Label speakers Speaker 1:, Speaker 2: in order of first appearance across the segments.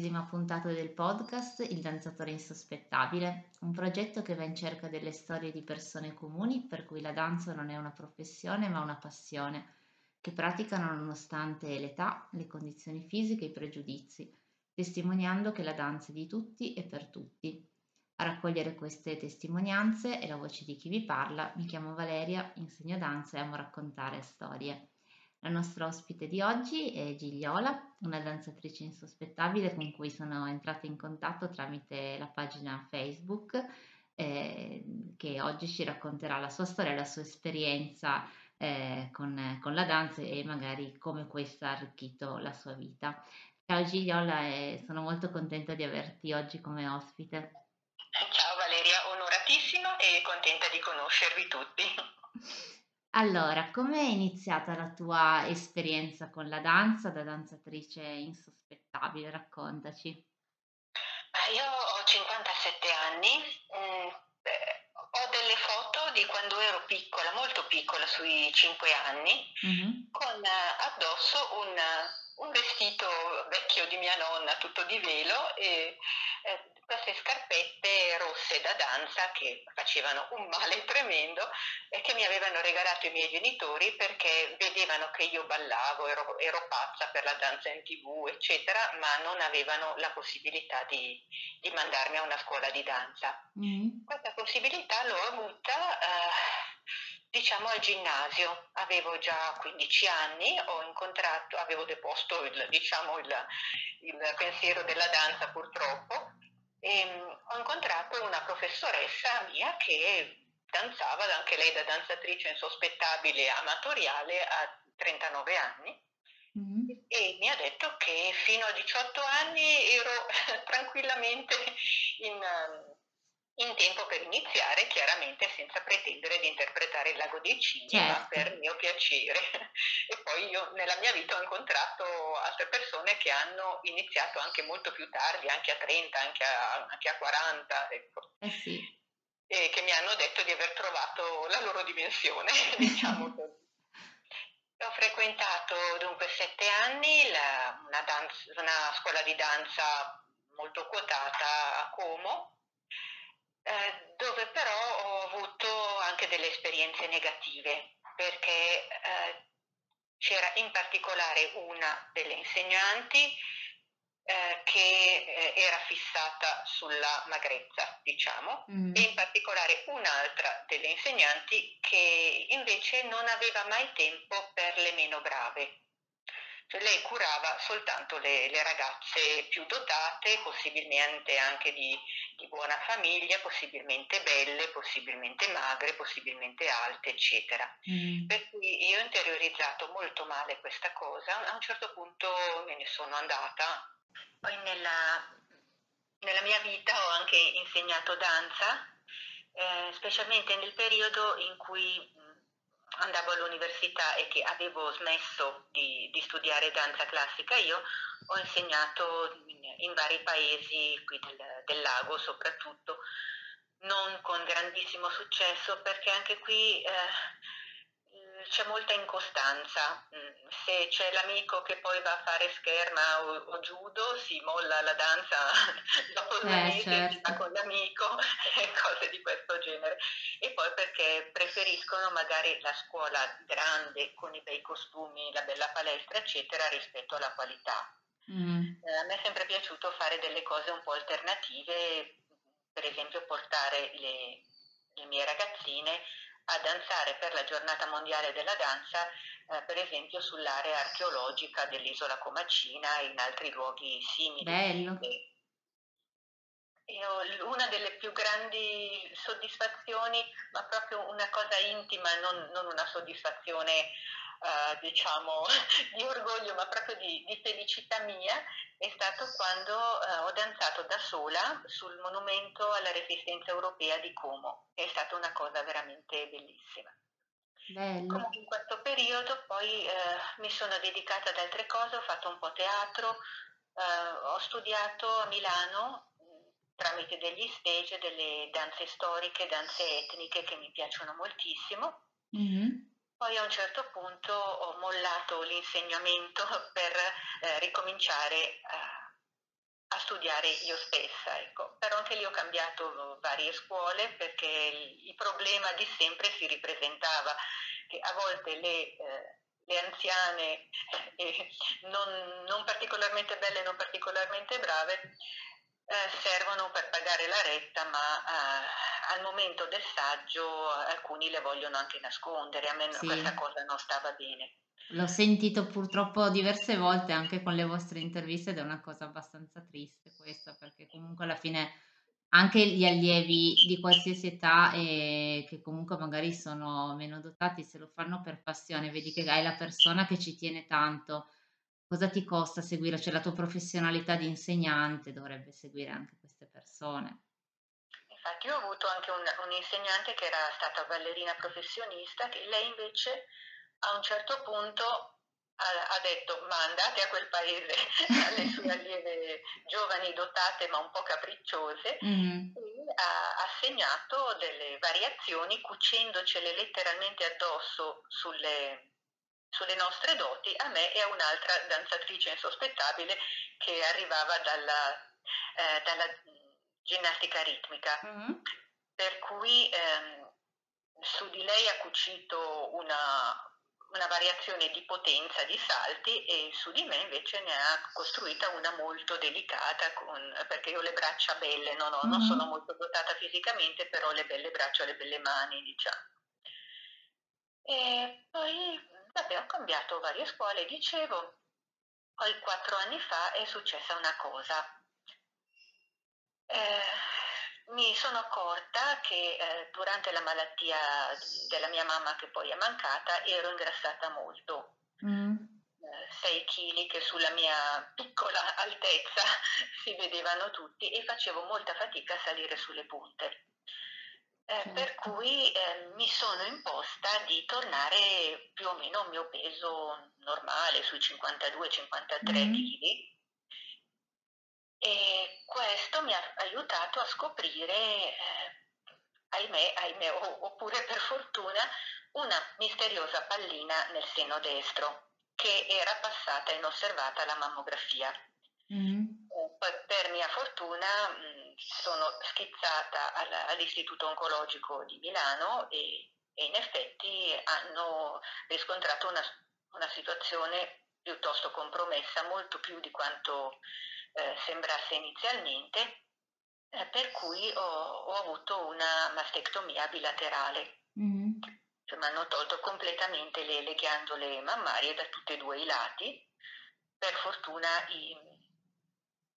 Speaker 1: Ventisettesima puntata del podcast Il danzatore insospettabile, un progetto che va in cerca delle storie di persone comuni per cui la danza non è una professione ma una passione, che praticano nonostante l'età, le condizioni fisiche e i pregiudizi, testimoniando che la danza è di tutti e per tutti. A raccogliere queste testimonianze e la voce di chi vi parla, mi chiamo Valeria, insegno danza e amo raccontare storie. La nostra ospite di oggi è Gigliola, una danzatrice insospettabile con cui sono entrata in contatto tramite la pagina Facebook, eh, che oggi ci racconterà la sua storia, la sua esperienza eh, con, con, la danza e magari come questa ha arricchito la sua vita. Ciao Gigliola e sono molto contenta di averti oggi come ospite.
Speaker 2: Ciao Valeria, onoratissima e contenta di conoscervi tutti.
Speaker 1: Allora, come è iniziata la tua esperienza con la danza da danzatrice insospettabile? Raccontaci.
Speaker 2: Io ho 57 anni, mm, ho delle foto di quando ero piccola, molto piccola, sui 5 anni, mm-hmm. con addosso un, un, vestito vecchio di mia nonna, tutto di velo e eh, queste scarpette rosse da danza che facevano un male tremendo e che mi avevano regalato i miei genitori perché vedevano che io ballavo, ero, ero pazza per la danza in tv, eccetera, ma non avevano la possibilità di, di mandarmi a una scuola di danza. Mm. Questa possibilità l'ho avuta. Eh, diciamo al ginnasio, avevo già 15 anni, ho incontrato, avevo deposto il, diciamo, il, il pensiero della danza purtroppo e ehm, ho incontrato una professoressa mia che danzava, anche lei da danzatrice insospettabile amatoriale a 39 anni mm-hmm. e mi ha detto che fino a 18 anni ero tranquillamente in, in tempo per iniziare, chiaramente senza pretendere di interpretare il lago dei cigni, certo. per mio piacere. E poi io nella mia vita ho incontrato altre persone che hanno iniziato anche molto più tardi, anche a 30, anche a, anche a 40, ecco.
Speaker 1: Eh sì.
Speaker 2: E che mi hanno detto di aver trovato la loro dimensione, diciamo così. Ho frequentato dunque sette anni la, una, danza, una scuola di danza molto quotata a Como, eh, dove però ho avuto anche delle esperienze negative, perché eh, c'era in particolare una delle insegnanti eh, che eh, era fissata sulla magrezza, diciamo, mm. e in particolare un'altra delle insegnanti che invece non aveva mai tempo per le meno brave. Lei curava soltanto le, le, ragazze più dotate, possibilmente anche di, di, buona famiglia, possibilmente belle, possibilmente magre, possibilmente alte, eccetera. Mm. Per cui io ho interiorizzato molto male questa cosa, a un certo punto me ne sono andata. Poi nella, nella mia vita ho anche insegnato danza, eh, specialmente nel periodo in cui andavo all'università e che avevo smesso di, di studiare danza classica, io ho insegnato in, in vari paesi qui del, del, lago soprattutto, non con grandissimo successo perché anche qui eh, c'è molta incostanza. Mm, se c'è l'amico che poi va a fare scherma o, o judo, si molla la danza dopo due eh, mesi certo. con l'amico e cose di questo genere. E poi perché preferiscono magari la scuola grande con i bei costumi, la bella palestra, eccetera, rispetto alla qualità. Mm. Eh, a me è sempre piaciuto fare delle cose un po' alternative, per esempio portare le, le mie ragazzine a danzare per la giornata mondiale della danza, eh, per esempio sull'area archeologica dell'isola Comacina e in altri luoghi simili.
Speaker 1: Bello.
Speaker 2: Una delle più grandi soddisfazioni, ma proprio una cosa intima, non, non una soddisfazione eh, diciamo, di orgoglio, ma proprio di, di felicità mia, è stato quando eh, ho danzato da sola sul monumento alla resistenza europea di Como. È stata una cosa veramente bellissima.
Speaker 1: Bello.
Speaker 2: Comunque in questo periodo poi eh, mi sono dedicata ad altre cose, ho fatto un po' teatro, eh, ho studiato a Milano tramite degli stage delle danze storiche, danze etniche che mi piacciono moltissimo. Mm-hmm Poi a un certo punto ho mollato l'insegnamento per eh, ricominciare a a studiare io stessa, ecco. però anche lì ho cambiato varie scuole perché il problema di sempre si ripresentava, che a volte le, eh, le anziane eh, non, non, particolarmente belle, non particolarmente brave, eh, servono per pagare la retta, ma eh, al momento del saggio alcuni le vogliono anche nascondere, a me sì. questa cosa non stava bene.
Speaker 1: L'ho sentito purtroppo diverse volte anche con le vostre interviste ed è una cosa abbastanza triste questa, perché comunque alla fine anche gli allievi di qualsiasi età e che comunque magari sono meno dotati, se lo fanno per passione, vedi che hai la persona che ci tiene tanto, cosa ti costa seguire? Cioè la tua professionalità di insegnante dovrebbe seguire anche queste persone.
Speaker 2: Infatti io ho avuto anche un, un insegnante che era stata ballerina professionista, che lei invece a un certo punto ha, ha detto ma andate a quel paese alle sue allieve giovani dotate ma un po' capricciose mm-hmm. e ha, ha segnato delle variazioni cucendocele letteralmente addosso sulle, sulle nostre doti a me e a un'altra danzatrice insospettabile che arrivava dalla, eh, dalla ginnastica ritmica. Mm-hmm. Per cui ehm, su di lei ha cucito una, una variazione di potenza di salti e su di me invece ne ha costruita una molto delicata con, perché io ho le braccia belle, no, no, mm-hmm. non sono molto dotata fisicamente, però ho le belle braccia, le belle mani, diciamo. E poi vabbè, ho cambiato varie scuole, dicevo, poi quattro anni fa è successa una cosa. Eh, mi sono accorta che eh, durante la malattia della mia mamma, che poi è mancata, ero ingrassata molto. Mm. 6 eh, kg che sulla mia piccola altezza si vedevano tutti e facevo molta fatica a salire sulle punte. Eh, certo. Per cui eh, mi sono imposta di tornare più o meno al mio peso normale, sui 52-53 mm. kg e questo mi ha aiutato a scoprire, eh, ahimè, ahimè, oppure per fortuna, una misteriosa pallina nel seno destro che era passata inosservata alla mammografia. Poi, per mia fortuna mh, sono schizzata alla, all'Istituto Oncologico di Milano e, e, in effetti hanno riscontrato una, una situazione piuttosto compromessa, molto più di quanto eh, sembrasse inizialmente, eh, per cui ho, ho, avuto una mastectomia bilaterale. Mm-hmm. Cioè, mi hanno tolto completamente le, le, ghiandole mammarie da tutti e due i lati. Per fortuna i,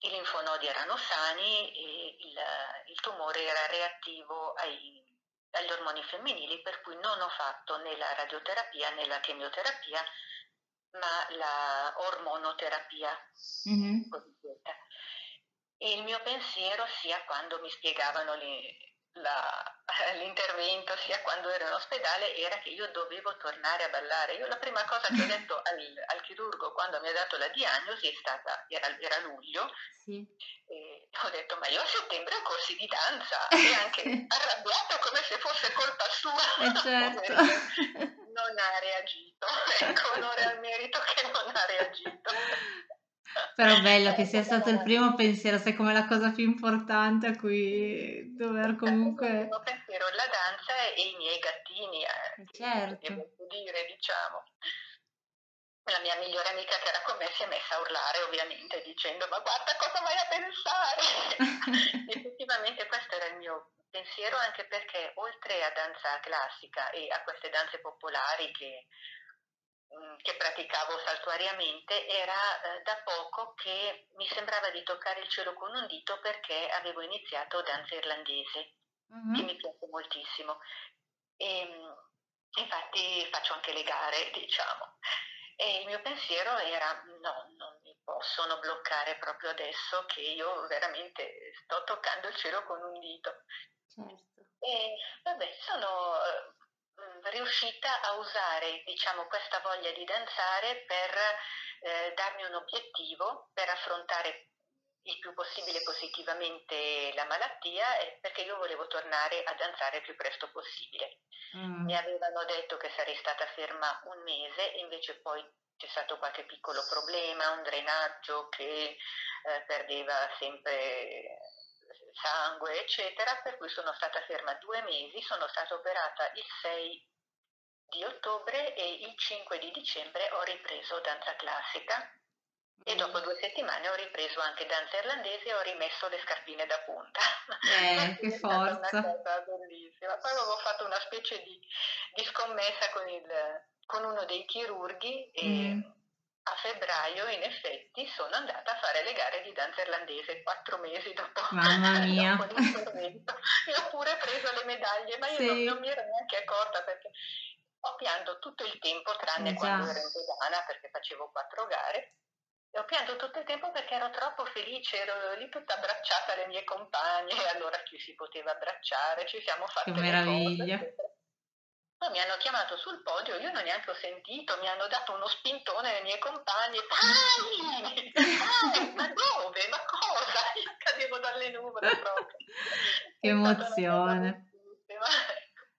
Speaker 2: i linfonodi erano sani e il, il tumore era reattivo ai, agli ormoni femminili, per cui non ho fatto né la radioterapia né la chemioterapia, ma la ormonoterapia mm-hmm. cosiddetta. E il mio pensiero, sia quando mi spiegavano le, la, l'intervento, sia quando ero in ospedale, era che io dovevo tornare a ballare. Io la prima cosa che ho detto al, al chirurgo quando mi ha dato la diagnosi è stata, era, era luglio, sì. ho detto ma io a settembre ho corsi di danza e anche arrabbiato come se fosse colpa sua.
Speaker 1: Eh certo.
Speaker 2: non ha reagito, ecco, onore al merito che non ha reagito.
Speaker 1: Però bello che sia stato il primo pensiero, sai come la cosa più importante a cui dover comunque... Il
Speaker 2: primo pensiero, la danza e i miei gattini, eh,
Speaker 1: certo.
Speaker 2: devo dire, diciamo. La mia migliore amica che era con me si è messa a urlare ovviamente dicendo ma guarda cosa vai a pensare. Effettivamente questo era il mio pensiero anche perché oltre a danza classica e a queste danze popolari che, che praticavo saltuariamente, era eh, da poco che mi sembrava di toccare il cielo con un dito perché avevo iniziato danza irlandese, mm-hmm. che mi piace moltissimo. E, ehm, infatti faccio anche le gare, diciamo. E il mio pensiero era no, non mi possono bloccare proprio adesso che io veramente sto toccando il cielo con un dito. Certo. E vabbè, sono eh, riuscita a usare diciamo, questa voglia di danzare per eh, darmi un obiettivo, per affrontare il più possibile positivamente la malattia perché io volevo tornare a danzare il più presto possibile. Mm. Mi avevano detto che sarei stata ferma un mese invece poi c'è stato qualche piccolo problema, un drenaggio che eh, perdeva sempre sangue, eccetera, per cui sono stata ferma due mesi, sono stata operata il 6 di ottobre e il 5 di dicembre ho ripreso danza classica e dopo due settimane ho ripreso anche danza irlandese e ho rimesso le scarpine da punta.
Speaker 1: Eh, che forza!
Speaker 2: Una cosa bellissima. Poi avevo fatto una specie di, di scommessa con, il, con, uno dei chirurghi e mm. A febbraio in effetti sono andata a fare le gare di danza irlandese quattro mesi dopo,
Speaker 1: Mamma mia.
Speaker 2: dopo l'intervento. e ho pure preso le medaglie, ma io sì. non, non mi ero neanche accorta perché ho pianto tutto il tempo tranne eh, quando ero in pedana perché facevo quattro gare e ho pianto tutto il tempo perché ero troppo felice, ero lì tutta abbracciata alle mie compagne, allora ci si poteva abbracciare, ci siamo fatti
Speaker 1: Che meraviglia!
Speaker 2: Poi mi hanno chiamato sul podio, io non neanche ho sentito, mi hanno dato uno spintone alle mie compagne, dai, dai, ma dove, ma cosa? Io cadevo dalle nuvole proprio.
Speaker 1: che emozione!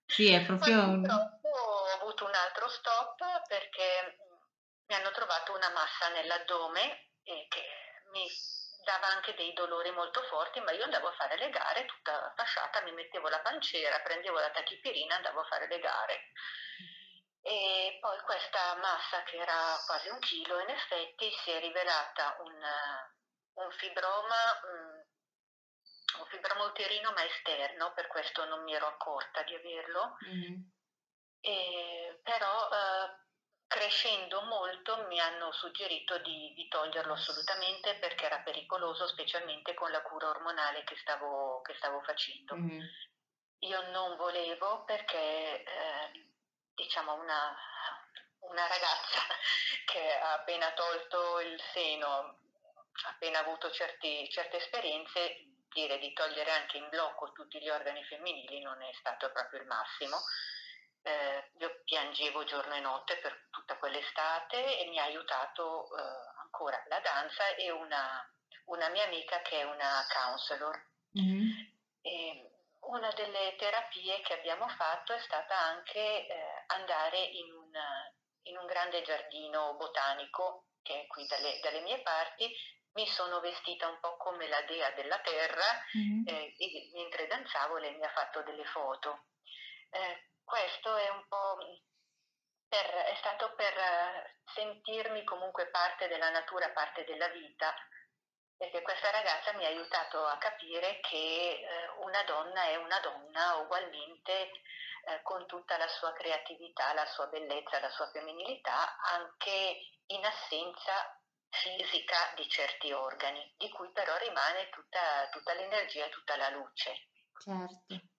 Speaker 1: Sì, è proprio
Speaker 2: Poi, un... ho avuto un altro stop perché mi hanno trovato una massa nell'addome e che mi dava anche dei dolori molto forti, ma io andavo a fare le gare tutta fasciata, mi mettevo la pancera, prendevo la tachipirina e andavo a fare le gare. E poi questa massa, che era quasi un chilo, in effetti si è rivelata un, un fibroma, un fibroma uterino ma esterno, per questo non mi ero accorta di averlo. Mm. E, però eh, crescendo molto mi hanno suggerito di, di, toglierlo assolutamente perché era pericoloso, specialmente con la cura ormonale che stavo, che stavo facendo. Mm. Io non volevo perché, eh, diciamo, una, una ragazza che ha appena tolto il seno, ha appena avuto certi, certe esperienze, dire di togliere anche in blocco tutti gli organi femminili non è stato proprio il massimo eh, io piangevo giorno e notte per tutta quell'estate e mi ha aiutato eh, ancora la danza e una, una, mia amica che è una counselor. Mm-hmm. E una delle terapie che abbiamo fatto è stata anche eh, andare in un, in un, grande giardino botanico che è qui dalle, dalle, mie parti. Mi sono vestita un po' come la dea della terra mm-hmm. e mentre danzavo lei mi ha fatto delle foto. Eh, questo è un po' per, è stato per eh, sentirmi comunque parte della natura, parte della vita, perché questa ragazza mi ha aiutato a capire che eh, una donna è una donna ugualmente eh, con tutta la sua creatività, la sua bellezza, la sua femminilità, anche in assenza fisica di certi organi, di cui però rimane tutta, tutta l'energia tutta la luce.
Speaker 1: Certo.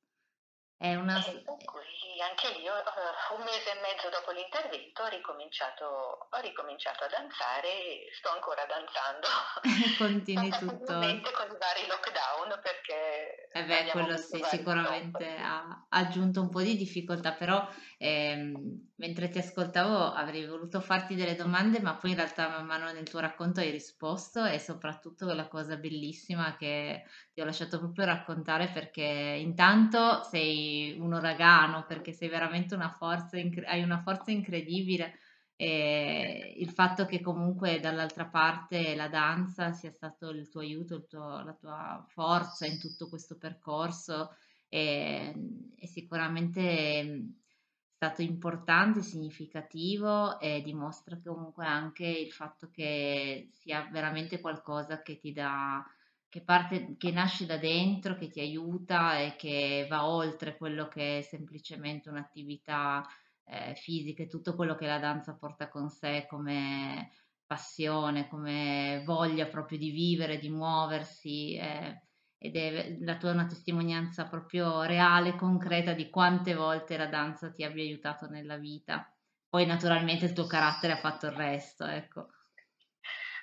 Speaker 1: È una...
Speaker 2: E cui anche lì uh, un mese e mezzo dopo l'intervento ho ricominciato, ho ricominciato a danzare e sto ancora danzando.
Speaker 1: Continui tutto. con
Speaker 2: i vari lockdown perché...
Speaker 1: Eh beh, quello sì, sicuramente ha aggiunto un po' di difficoltà, però ehm, mentre ti ascoltavo avrei voluto farti delle domande, ma poi in realtà man mano nel tuo racconto hai risposto e soprattutto quella cosa bellissima che ti ho lasciato proprio raccontare perché intanto sei un uragano, perché sei veramente una forza, hai una forza incredibile. E il fatto che comunque dall'altra parte la danza sia stato il tuo aiuto, il tuo, la tua forza in tutto questo percorso è, è sicuramente stato importante, significativo e dimostra comunque anche il fatto che sia veramente qualcosa che ti dà, che parte, che nasce da dentro, che ti aiuta e che va oltre quello che è semplicemente un'attività eh, fisica e tutto quello che la danza porta con sé come passione, come voglia proprio di vivere, di muoversi. Eh, ed è la tua una testimonianza proprio reale, concreta di quante volte la danza ti abbia aiutato nella vita. Poi naturalmente il tuo carattere ha fatto il resto, ecco.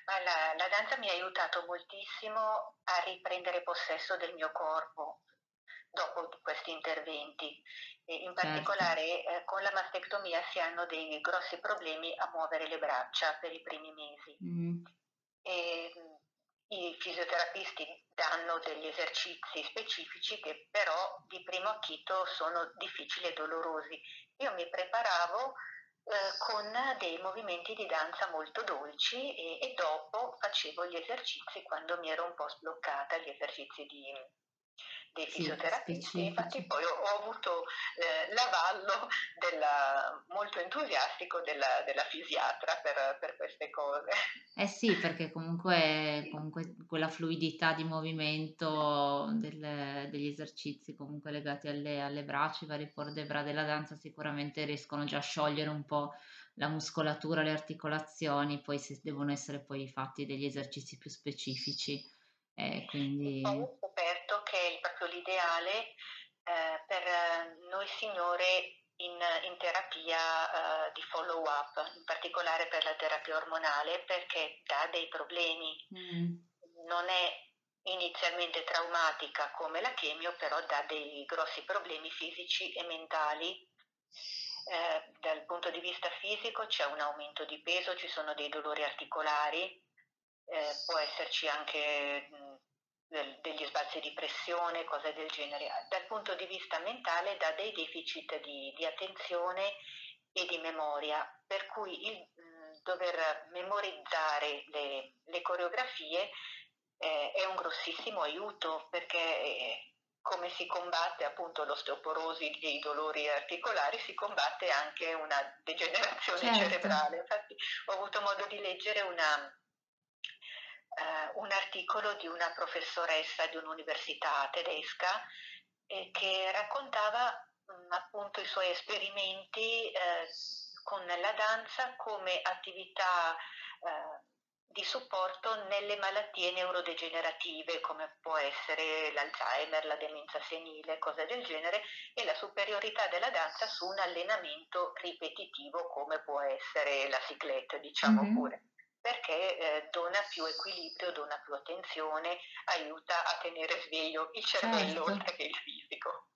Speaker 2: La, la danza mi ha aiutato moltissimo a riprendere possesso del mio corpo dopo questi interventi. E in certo. particolare certo. eh, con la mastectomia si hanno dei grossi problemi a muovere le braccia per i primi mesi. Mm. E, i fisioterapisti danno degli esercizi specifici che però di primo acchito sono difficili e dolorosi. Io mi preparavo eh, con dei movimenti di danza molto dolci e, e, dopo facevo gli esercizi quando mi ero un po' sbloccata, gli esercizi di, dei fisioterapisti. Infatti poi ho, avuto eh, l'avallo della, molto entusiastico della, della fisiatra per, per, queste cose.
Speaker 1: Eh sì, perché comunque, comunque quella fluidità di movimento del, degli esercizi comunque legati alle, alle braccia, i vari bras della danza sicuramente riescono già a sciogliere un po' la muscolatura, le articolazioni, poi se devono essere poi fatti degli esercizi più specifici. Eh, quindi...
Speaker 2: Ho scoperto l'ideale eh, per noi signore in, in terapia uh, di follow up, in particolare per la terapia ormonale, perché dà dei problemi. Mm. Non è inizialmente traumatica come la chemio, però dà dei grossi problemi fisici e mentali. Eh, dal punto di vista fisico c'è un aumento di peso, ci sono dei dolori articolari, eh, può esserci anche mh, del, degli sbalzi di pressione, cose del genere. Dal punto di vista mentale dà dei deficit di, di attenzione e di memoria, per cui il mh, dover memorizzare le, le coreografie eh, è un grossissimo aiuto perché eh, come si combatte appunto l'osteoporosi e i dolori articolari, si combatte anche una degenerazione certo. cerebrale. Infatti ho avuto modo di leggere una, uh, un articolo di una professoressa di un'università tedesca eh, che raccontava mh, mm, appunto i suoi esperimenti eh, con la danza come attività eh, di supporto nelle malattie neurodegenerative come può essere l'Alzheimer, la demenza senile, cose del genere e la superiorità della danza su un allenamento ripetitivo come può essere la ciclette, diciamo mm-hmm. pure perché eh, dona più equilibrio, dona più attenzione, aiuta a tenere sveglio il cervello certo. oltre che il fisico.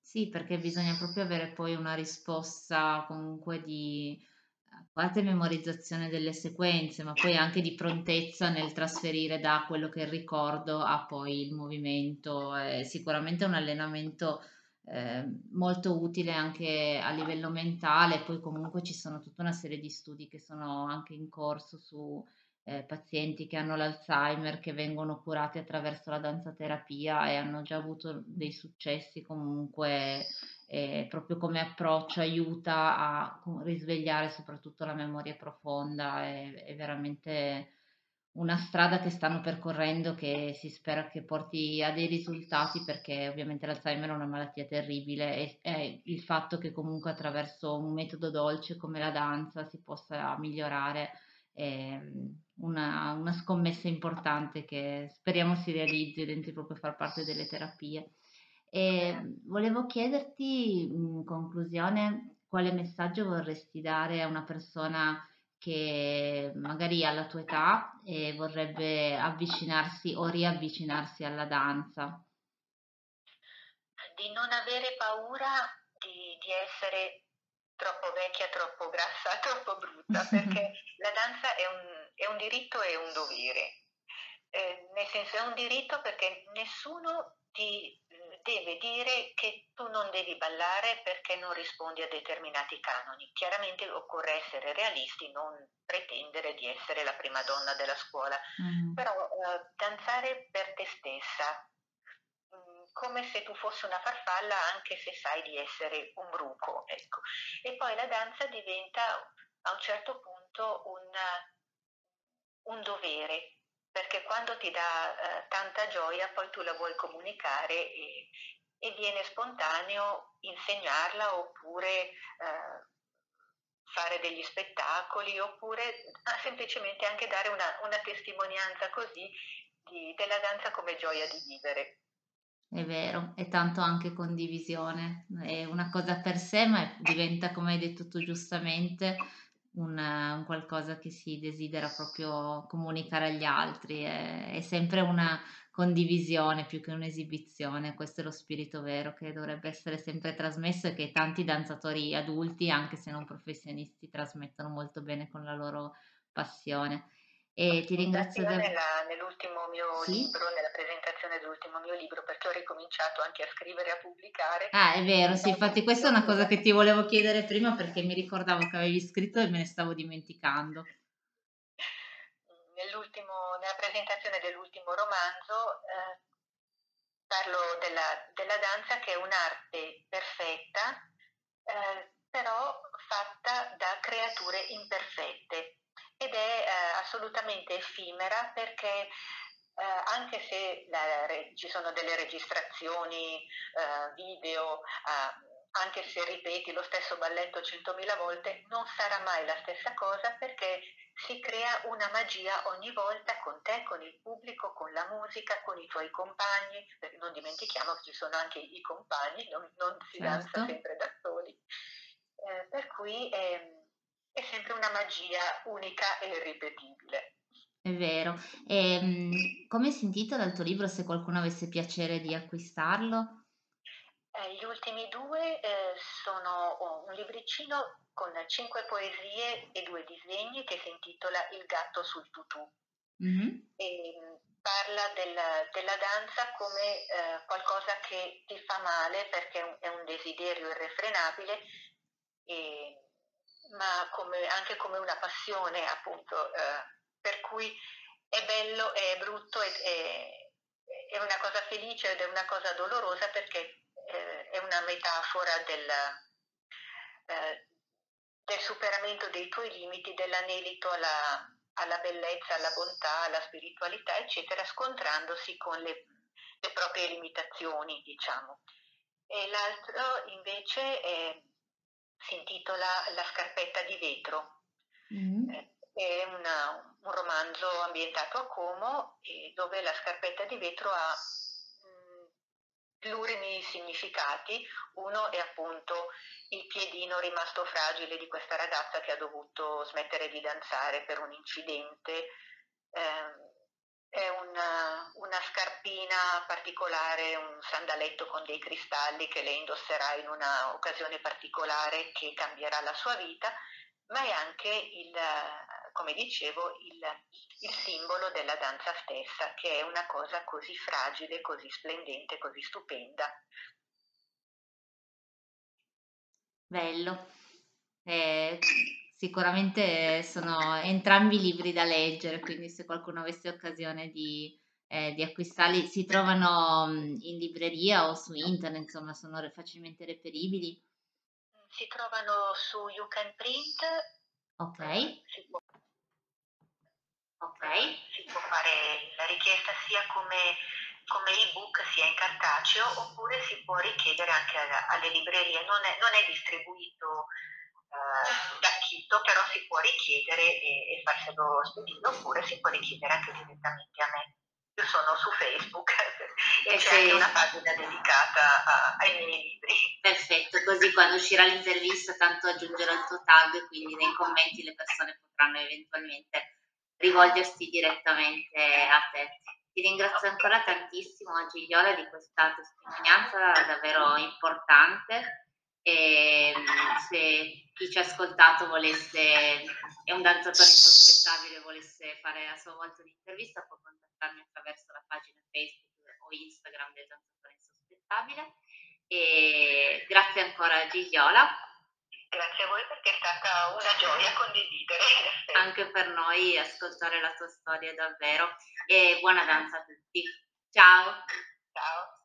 Speaker 1: Sì, perché bisogna proprio avere poi una risposta comunque di a parte memorizzazione delle sequenze, ma poi anche di prontezza nel trasferire da quello che è il ricordo a poi il movimento. È sicuramente un allenamento eh, molto utile anche a livello mentale, poi comunque ci sono tutta una serie di studi che sono anche in corso su eh, pazienti che hanno l'Alzheimer, che vengono curati attraverso la danzaterapia e hanno già avuto dei successi comunque eh, proprio come approccio aiuta a risvegliare soprattutto la memoria profonda, è, è veramente una strada che stanno percorrendo che si spera che porti a dei risultati perché ovviamente l'Alzheimer è una malattia terribile e, e, il fatto che comunque attraverso un metodo dolce come la danza si possa migliorare è una, una scommessa importante che speriamo si realizzi dentro proprio far parte delle terapie. E volevo chiederti in conclusione quale messaggio vorresti dare a una persona che magari ha la tua età e vorrebbe avvicinarsi o riavvicinarsi alla danza?
Speaker 2: Di non avere paura di, di essere troppo vecchia, troppo grassa, troppo brutta, perché la danza è un, è un diritto e un dovere. Eh, nel senso è un diritto perché nessuno ti deve dire che tu non devi ballare perché non rispondi a determinati canoni. Chiaramente occorre essere realisti, non pretendere di essere la prima donna della scuola, mm. però eh, danzare per te stessa, mm, come se tu fossi una farfalla anche se sai di essere un bruco. Ecco. E poi la danza diventa a un certo punto un, un dovere, perché quando ti dà eh, tanta gioia poi tu la vuoi comunicare e, e viene spontaneo insegnarla oppure eh, fare degli spettacoli oppure ah, semplicemente anche dare una, una testimonianza così di, della danza come gioia di vivere.
Speaker 1: È vero, è tanto anche condivisione, è una cosa per sé, ma diventa, come hai detto tu giustamente, un, un qualcosa che si desidera proprio comunicare agli altri, è, è sempre una condivisione più che un'esibizione, questo è lo spirito vero che dovrebbe essere sempre trasmesso e che tanti danzatori adulti, anche se non professionisti, trasmettono molto bene con la loro passione. E ti ringrazio
Speaker 2: da... nella, nell'ultimo mio sì? libro, nella presentazione dell'ultimo mio libro, perché ho ricominciato anche a scrivere e a pubblicare.
Speaker 1: Ah, è vero, sì, infatti questa è una cosa che ti volevo chiedere prima perché mi ricordavo che avevi scritto e me ne stavo dimenticando.
Speaker 2: nella presentazione dell'ultimo romanzo eh, parlo della, della, danza che è un'arte perfetta, eh, però fatta da creature imperfette assolutamente effimera perché eh, anche se la, ci sono delle registrazioni eh, video, eh, anche se ripeti lo stesso balletto centomila volte, non sarà mai la stessa cosa perché si crea una magia ogni volta con te, con il pubblico, con la musica, con i tuoi compagni, perché non dimentichiamo che ci sono anche i compagni, non, non si certo. danza sempre da soli. Eh, per cui è, è sempre una magia unica e irripetibile.
Speaker 1: È vero. E, ehm, come si intitola il tuo libro se qualcuno avesse piacere di acquistarlo?
Speaker 2: Eh, gli ultimi due eh, sono oh, un libricino con cinque poesie e due disegni che si intitola Il gatto sul tutù. Mm-hmm. E, mm, parla della, della, danza come eh, qualcosa che ti fa male perché è un, è un desiderio irrefrenabile e, ma come, anche come una passione, appunto, eh, per cui è bello, è brutto, è, è, è, una cosa felice ed è una cosa dolorosa perché eh, è una metafora del, eh, del, superamento dei tuoi limiti, dell'anelito alla, alla, bellezza, alla bontà, alla spiritualità, eccetera, scontrandosi con le, le proprie limitazioni, diciamo. E l'altro invece è si intitola La scarpetta di vetro. Mm. È una, un romanzo ambientato a Como dove la scarpetta di vetro ha mm, plurimi significati. Uno è appunto il piedino rimasto fragile di questa ragazza che ha dovuto smettere di danzare per un incidente. Eh, è una, una, scarpina particolare, un sandaletto con dei cristalli che lei indosserà in una occasione particolare che cambierà la sua vita, ma è anche il, come dicevo, il, il simbolo della danza stessa, che è una cosa così fragile, così splendente, così stupenda.
Speaker 1: Bello. Eh, Sicuramente sono entrambi libri da leggere, quindi se qualcuno avesse occasione di, eh, di acquistarli, si trovano mm, in libreria o su internet, insomma, sono facilmente reperibili.
Speaker 2: Si trovano su You Can Print.
Speaker 1: Ok.
Speaker 2: Okay. si può fare la richiesta sia come, come ebook sia in cartaceo oppure si può richiedere anche alle librerie. Non è, non è distribuito eh, da Chitto, però si può richiedere e, e farselo spedire oppure si può richiedere anche direttamente a me. Io sono su Facebook e, c'è anche una pagina dedicata a, ai miei libri.
Speaker 1: Perfetto, così quando uscirà l'intervista tanto aggiungerò il tuo tag, quindi nei commenti le persone potranno eventualmente rivolgersi direttamente a te. Ti ringrazio ancora tantissimo Gigliola di questa testimonianza davvero importante e se chi ci ha ascoltato volesse, è un danzatore insospettabile, volesse fare a sua volta un'intervista, può contattarmi attraverso la pagina Facebook o Instagram del danzatore insospettabile. E grazie ancora Gigliola.
Speaker 2: Grazie a voi perché è stata una gioia condividere.
Speaker 1: Anche per noi ascoltare la tua storia davvero. E buona danza a tutti. Ciao.
Speaker 2: Ciao.